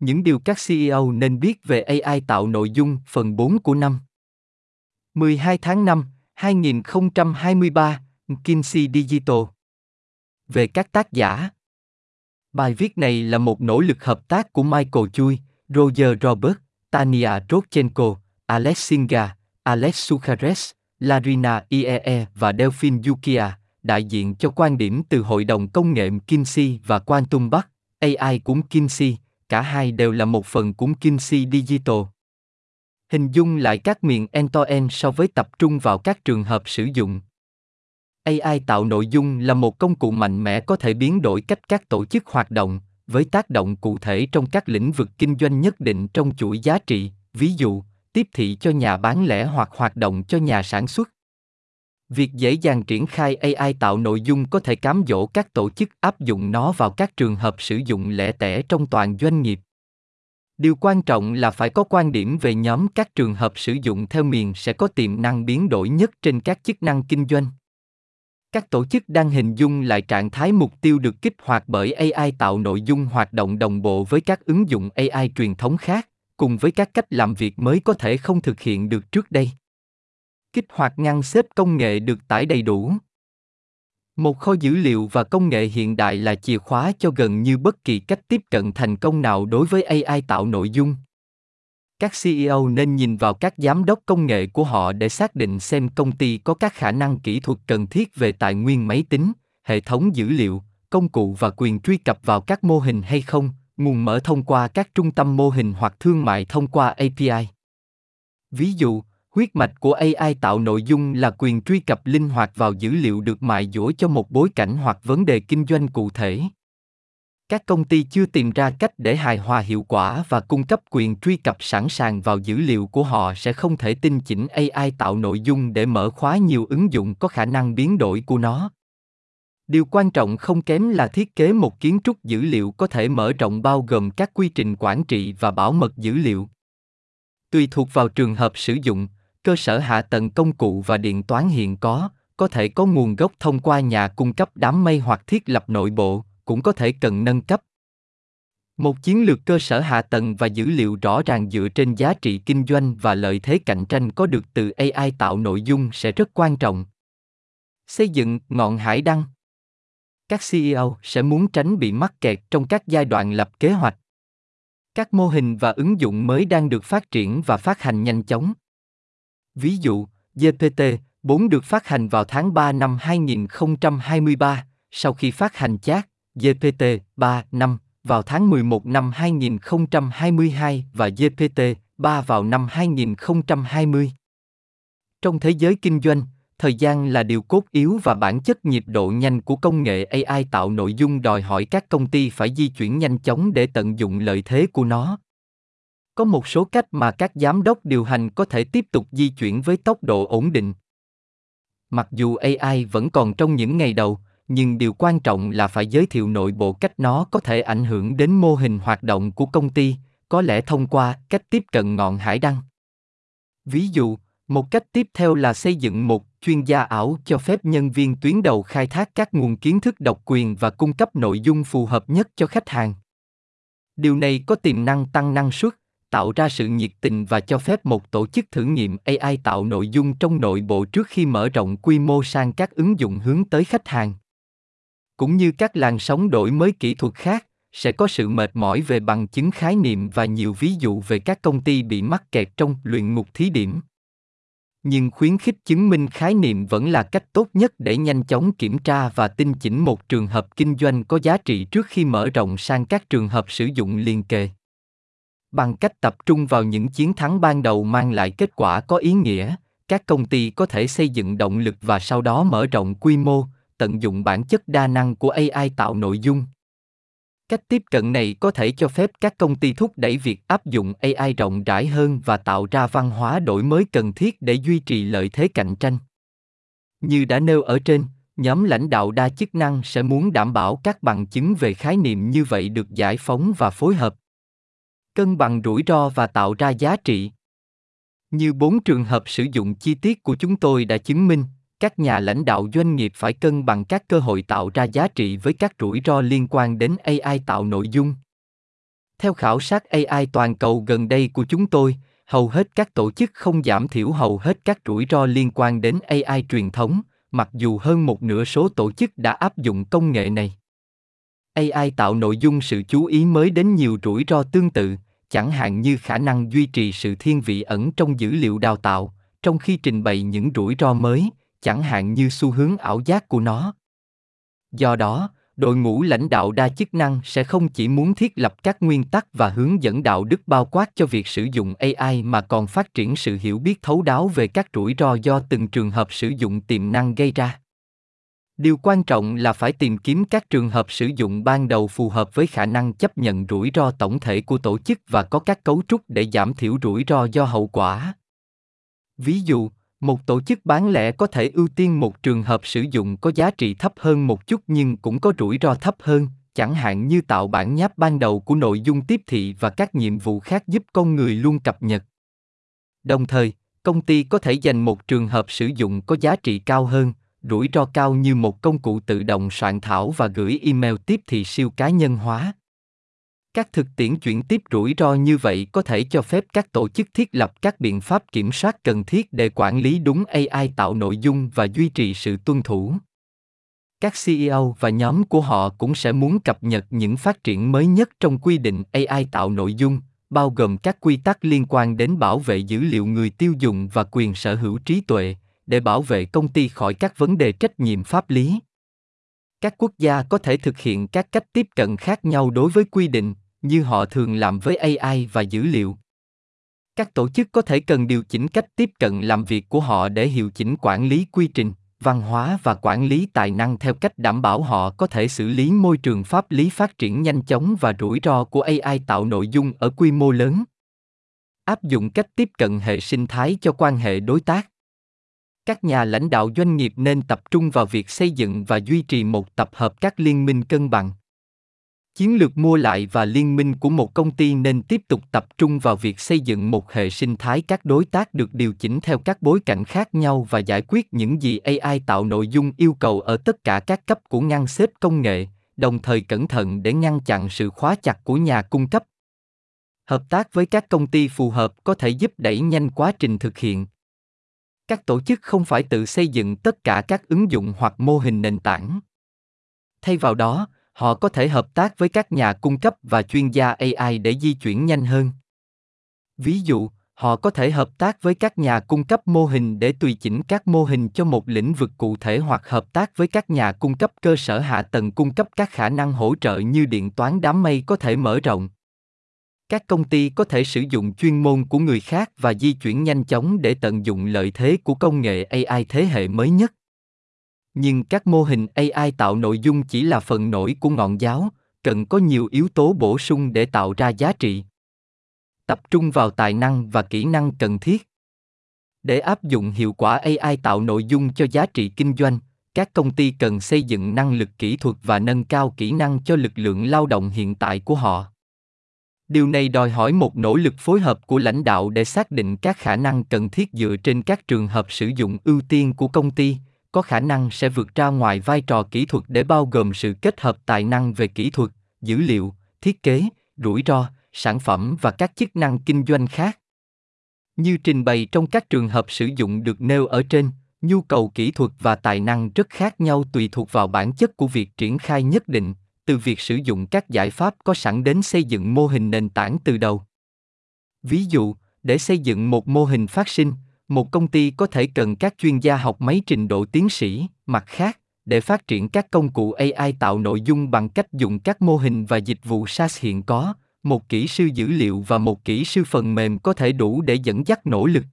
Những điều các CEO nên biết về AI tạo nội dung phần 4 của năm. 12 tháng 5, 2023, Kinsey Digital. Về các tác giả. Bài viết này là một nỗ lực hợp tác của Michael Chui, Roger Robert, Tania Rodchenko, Alex Singa, Alex Sukhares, Larina IEE và Delphine Yukia, đại diện cho quan điểm từ Hội đồng Công nghệ McKinsey và Quantum Bắc, AI cũng McKinsey, cả hai đều là một phần của Kinsey Digital. Hình dung lại các miền end-to-end so với tập trung vào các trường hợp sử dụng. AI tạo nội dung là một công cụ mạnh mẽ có thể biến đổi cách các tổ chức hoạt động, với tác động cụ thể trong các lĩnh vực kinh doanh nhất định trong chuỗi giá trị, ví dụ, tiếp thị cho nhà bán lẻ hoặc hoạt động cho nhà sản xuất. Việc dễ dàng triển khai AI tạo nội dung có thể cám dỗ các tổ chức áp dụng nó vào các trường hợp sử dụng lẻ tẻ trong toàn doanh nghiệp. Điều quan trọng là phải có quan điểm về nhóm các trường hợp sử dụng theo miền sẽ có tiềm năng biến đổi nhất trên các chức năng kinh doanh. Các tổ chức đang hình dung lại trạng thái mục tiêu được kích hoạt bởi AI tạo nội dung hoạt động đồng bộ với các ứng dụng AI truyền thống khác, cùng với các cách làm việc mới có thể không thực hiện được trước đây. Kích hoạt ngăn xếp công nghệ được tải đầy đủ. Một kho dữ liệu và công nghệ hiện đại là chìa khóa cho gần như bất kỳ cách tiếp cận thành công nào đối với AI tạo nội dung. Các CEO nên nhìn vào các giám đốc công nghệ của họ để xác định xem công ty có các khả năng kỹ thuật cần thiết về tài nguyên máy tính, hệ thống dữ liệu, công cụ và quyền truy cập vào các mô hình hay không, nguồn mở thông qua các trung tâm mô hình hoặc thương mại thông qua API. Ví dụ, huyết mạch của AI tạo nội dung là quyền truy cập linh hoạt vào dữ liệu được mài dũa cho một bối cảnh hoặc vấn đề kinh doanh cụ thể. Các công ty chưa tìm ra cách để hài hòa hiệu quả và cung cấp quyền truy cập sẵn sàng vào dữ liệu của họ sẽ không thể tinh chỉnh AI tạo nội dung để mở khóa nhiều ứng dụng có khả năng biến đổi của nó. Điều quan trọng không kém là thiết kế một kiến trúc dữ liệu có thể mở rộng bao gồm các quy trình quản trị và bảo mật dữ liệu. Tùy thuộc vào trường hợp sử dụng, cơ sở hạ tầng công cụ và điện toán hiện có, có thể có nguồn gốc thông qua nhà cung cấp đám mây hoặc thiết lập nội bộ, cũng có thể cần nâng cấp. Một chiến lược cơ sở hạ tầng và dữ liệu rõ ràng dựa trên giá trị kinh doanh và lợi thế cạnh tranh có được từ AI tạo nội dung sẽ rất quan trọng. Xây dựng ngọn hải đăng các CEO sẽ muốn tránh bị mắc kẹt trong các giai đoạn lập kế hoạch. Các mô hình và ứng dụng mới đang được phát triển và phát hành nhanh chóng. Ví dụ, GPT-4 được phát hành vào tháng 3 năm 2023, sau khi phát hành chat GPT-3 năm vào tháng 11 năm 2022 và GPT-3 vào năm 2020. Trong thế giới kinh doanh, thời gian là điều cốt yếu và bản chất nhịp độ nhanh của công nghệ AI tạo nội dung đòi hỏi các công ty phải di chuyển nhanh chóng để tận dụng lợi thế của nó. Có một số cách mà các giám đốc điều hành có thể tiếp tục di chuyển với tốc độ ổn định. Mặc dù AI vẫn còn trong những ngày đầu, nhưng điều quan trọng là phải giới thiệu nội bộ cách nó có thể ảnh hưởng đến mô hình hoạt động của công ty, có lẽ thông qua cách tiếp cận ngọn hải đăng. Ví dụ, một cách tiếp theo là xây dựng một chuyên gia ảo cho phép nhân viên tuyến đầu khai thác các nguồn kiến thức độc quyền và cung cấp nội dung phù hợp nhất cho khách hàng. Điều này có tiềm năng tăng năng suất, tạo ra sự nhiệt tình và cho phép một tổ chức thử nghiệm AI tạo nội dung trong nội bộ trước khi mở rộng quy mô sang các ứng dụng hướng tới khách hàng. Cũng như các làn sóng đổi mới kỹ thuật khác, sẽ có sự mệt mỏi về bằng chứng khái niệm và nhiều ví dụ về các công ty bị mắc kẹt trong luyện ngục thí điểm nhưng khuyến khích chứng minh khái niệm vẫn là cách tốt nhất để nhanh chóng kiểm tra và tinh chỉnh một trường hợp kinh doanh có giá trị trước khi mở rộng sang các trường hợp sử dụng liền kề bằng cách tập trung vào những chiến thắng ban đầu mang lại kết quả có ý nghĩa các công ty có thể xây dựng động lực và sau đó mở rộng quy mô tận dụng bản chất đa năng của ai tạo nội dung Cách tiếp cận này có thể cho phép các công ty thúc đẩy việc áp dụng AI rộng rãi hơn và tạo ra văn hóa đổi mới cần thiết để duy trì lợi thế cạnh tranh. Như đã nêu ở trên, nhóm lãnh đạo đa chức năng sẽ muốn đảm bảo các bằng chứng về khái niệm như vậy được giải phóng và phối hợp. Cân bằng rủi ro và tạo ra giá trị. Như bốn trường hợp sử dụng chi tiết của chúng tôi đã chứng minh, các nhà lãnh đạo doanh nghiệp phải cân bằng các cơ hội tạo ra giá trị với các rủi ro liên quan đến ai tạo nội dung Theo khảo sát AI toàn cầu gần đây của chúng tôi, hầu hết các tổ chức không giảm thiểu hầu hết các rủi ro liên quan đến AI truyền thống, mặc dù hơn một nửa số tổ chức đã áp dụng công nghệ này. AI tạo nội dung sự chú ý mới đến nhiều rủi ro tương tự, chẳng hạn như khả năng duy trì sự thiên vị ẩn trong dữ liệu đào tạo, trong khi trình bày những rủi ro mới, chẳng hạn như xu hướng ảo giác của nó. Do đó, đội ngũ lãnh đạo đa chức năng sẽ không chỉ muốn thiết lập các nguyên tắc và hướng dẫn đạo đức bao quát cho việc sử dụng ai mà còn phát triển sự hiểu biết thấu đáo về các rủi ro do từng trường hợp sử dụng tiềm năng gây ra điều quan trọng là phải tìm kiếm các trường hợp sử dụng ban đầu phù hợp với khả năng chấp nhận rủi ro tổng thể của tổ chức và có các cấu trúc để giảm thiểu rủi ro do hậu quả. Ví dụ, một tổ chức bán lẻ có thể ưu tiên một trường hợp sử dụng có giá trị thấp hơn một chút nhưng cũng có rủi ro thấp hơn, chẳng hạn như tạo bản nháp ban đầu của nội dung tiếp thị và các nhiệm vụ khác giúp con người luôn cập nhật. Đồng thời, công ty có thể dành một trường hợp sử dụng có giá trị cao hơn rủi ro cao như một công cụ tự động soạn thảo và gửi email tiếp thị siêu cá nhân hóa. Các thực tiễn chuyển tiếp rủi ro như vậy có thể cho phép các tổ chức thiết lập các biện pháp kiểm soát cần thiết để quản lý đúng ai tạo nội dung và duy trì sự tuân thủ. Các ceo và nhóm của họ cũng sẽ muốn cập nhật những phát triển mới nhất trong quy định ai tạo nội dung, bao gồm các quy tắc liên quan đến bảo vệ dữ liệu người tiêu dùng và quyền sở hữu trí tuệ để bảo vệ công ty khỏi các vấn đề trách nhiệm pháp lý. Các quốc gia có thể thực hiện các cách tiếp cận khác nhau đối với quy định, như họ thường làm với ai và dữ liệu. Các tổ chức có thể cần điều chỉnh cách tiếp cận làm việc của họ để hiệu chỉnh quản lý quy trình, văn hóa và quản lý tài năng theo cách đảm bảo họ có thể xử lý môi trường pháp lý phát triển nhanh chóng và rủi ro của ai tạo nội dung ở quy mô lớn. Áp dụng cách tiếp cận hệ sinh thái cho quan hệ đối tác các nhà lãnh đạo doanh nghiệp nên tập trung vào việc xây dựng và duy trì một tập hợp các liên minh cân bằng. Chiến lược mua lại và liên minh của một công ty nên tiếp tục tập trung vào việc xây dựng một hệ sinh thái các đối tác được điều chỉnh theo các bối cảnh khác nhau và giải quyết những gì ai tạo nội dung yêu cầu ở tất cả các cấp của ngăn xếp công nghệ, đồng thời cẩn thận để ngăn chặn sự khóa chặt của nhà cung cấp. Hợp tác với các công ty phù hợp có thể giúp đẩy nhanh quá trình thực hiện các tổ chức không phải tự xây dựng tất cả các ứng dụng hoặc mô hình nền tảng. Thay vào đó, họ có thể hợp tác với các nhà cung cấp và chuyên gia ai để di chuyển nhanh hơn. Ví dụ, họ có thể hợp tác với các nhà cung cấp mô hình để tùy chỉnh các mô hình cho một lĩnh vực cụ thể hoặc hợp tác với các nhà cung cấp cơ sở hạ tầng cung cấp các khả năng hỗ trợ như điện toán đám mây có thể mở rộng các công ty có thể sử dụng chuyên môn của người khác và di chuyển nhanh chóng để tận dụng lợi thế của công nghệ ai thế hệ mới nhất. Nhưng các mô hình ai tạo nội dung chỉ là phần nổi của ngọn giáo, cần có nhiều yếu tố bổ sung để tạo ra giá trị. Tập trung vào tài năng và kỹ năng cần thiết. Để áp dụng hiệu quả ai tạo nội dung cho giá trị kinh doanh, các công ty cần xây dựng năng lực kỹ thuật và nâng cao kỹ năng cho lực lượng lao động hiện tại của họ điều này đòi hỏi một nỗ lực phối hợp của lãnh đạo để xác định các khả năng cần thiết dựa trên các trường hợp sử dụng ưu tiên của công ty, có khả năng sẽ vượt ra ngoài vai trò kỹ thuật để bao gồm sự kết hợp tài năng về kỹ thuật, dữ liệu, thiết kế, rủi ro, sản phẩm và các chức năng kinh doanh khác. Như trình bày trong các trường hợp sử dụng được nêu ở trên, nhu cầu kỹ thuật và tài năng rất khác nhau tùy thuộc vào bản chất của việc triển khai nhất định từ việc sử dụng các giải pháp có sẵn đến xây dựng mô hình nền tảng từ đầu. Ví dụ, để xây dựng một mô hình phát sinh, một công ty có thể cần các chuyên gia học máy trình độ tiến sĩ, mặt khác, để phát triển các công cụ ai tạo nội dung bằng cách dùng các mô hình và dịch vụ SaaS hiện có, một kỹ sư dữ liệu và một kỹ sư phần mềm có thể đủ để dẫn dắt nỗ lực.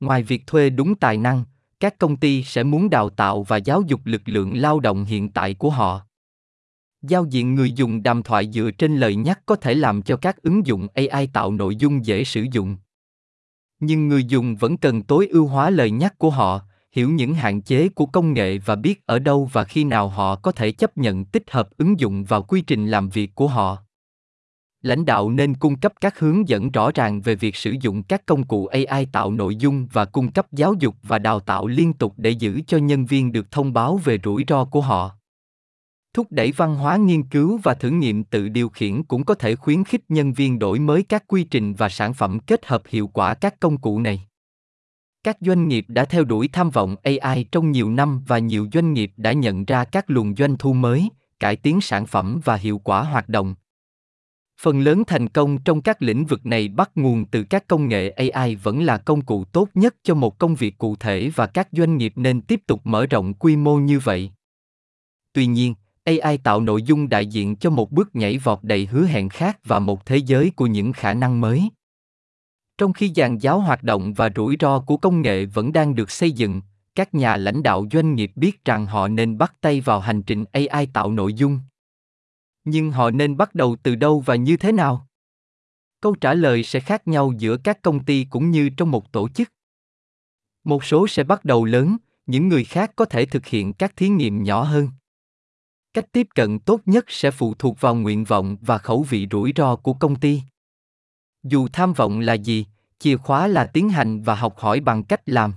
Ngoài việc thuê đúng tài năng, các công ty sẽ muốn đào tạo và giáo dục lực lượng lao động hiện tại của họ giao diện người dùng đàm thoại dựa trên lời nhắc có thể làm cho các ứng dụng ai tạo nội dung dễ sử dụng. Nhưng người dùng vẫn cần tối ưu hóa lời nhắc của họ, hiểu những hạn chế của công nghệ và biết ở đâu và khi nào họ có thể chấp nhận tích hợp ứng dụng vào quy trình làm việc của họ. Lãnh đạo nên cung cấp các hướng dẫn rõ ràng về việc sử dụng các công cụ ai tạo nội dung và cung cấp giáo dục và đào tạo liên tục để giữ cho nhân viên được thông báo về rủi ro của họ. Thúc đẩy văn hóa nghiên cứu và thử nghiệm tự điều khiển cũng có thể khuyến khích nhân viên đổi mới các quy trình và sản phẩm kết hợp hiệu quả các công cụ này. Các doanh nghiệp đã theo đuổi tham vọng AI trong nhiều năm và nhiều doanh nghiệp đã nhận ra các luồng doanh thu mới, cải tiến sản phẩm và hiệu quả hoạt động. Phần lớn thành công trong các lĩnh vực này bắt nguồn từ các công nghệ AI vẫn là công cụ tốt nhất cho một công việc cụ thể và các doanh nghiệp nên tiếp tục mở rộng quy mô như vậy. Tuy nhiên, AI tạo nội dung đại diện cho một bước nhảy vọt đầy hứa hẹn khác và một thế giới của những khả năng mới. Trong khi dàn giáo hoạt động và rủi ro của công nghệ vẫn đang được xây dựng, các nhà lãnh đạo doanh nghiệp biết rằng họ nên bắt tay vào hành trình AI tạo nội dung. Nhưng họ nên bắt đầu từ đâu và như thế nào? Câu trả lời sẽ khác nhau giữa các công ty cũng như trong một tổ chức. Một số sẽ bắt đầu lớn, những người khác có thể thực hiện các thí nghiệm nhỏ hơn. Cách tiếp cận tốt nhất sẽ phụ thuộc vào nguyện vọng và khẩu vị rủi ro của công ty. Dù tham vọng là gì, chìa khóa là tiến hành và học hỏi bằng cách làm.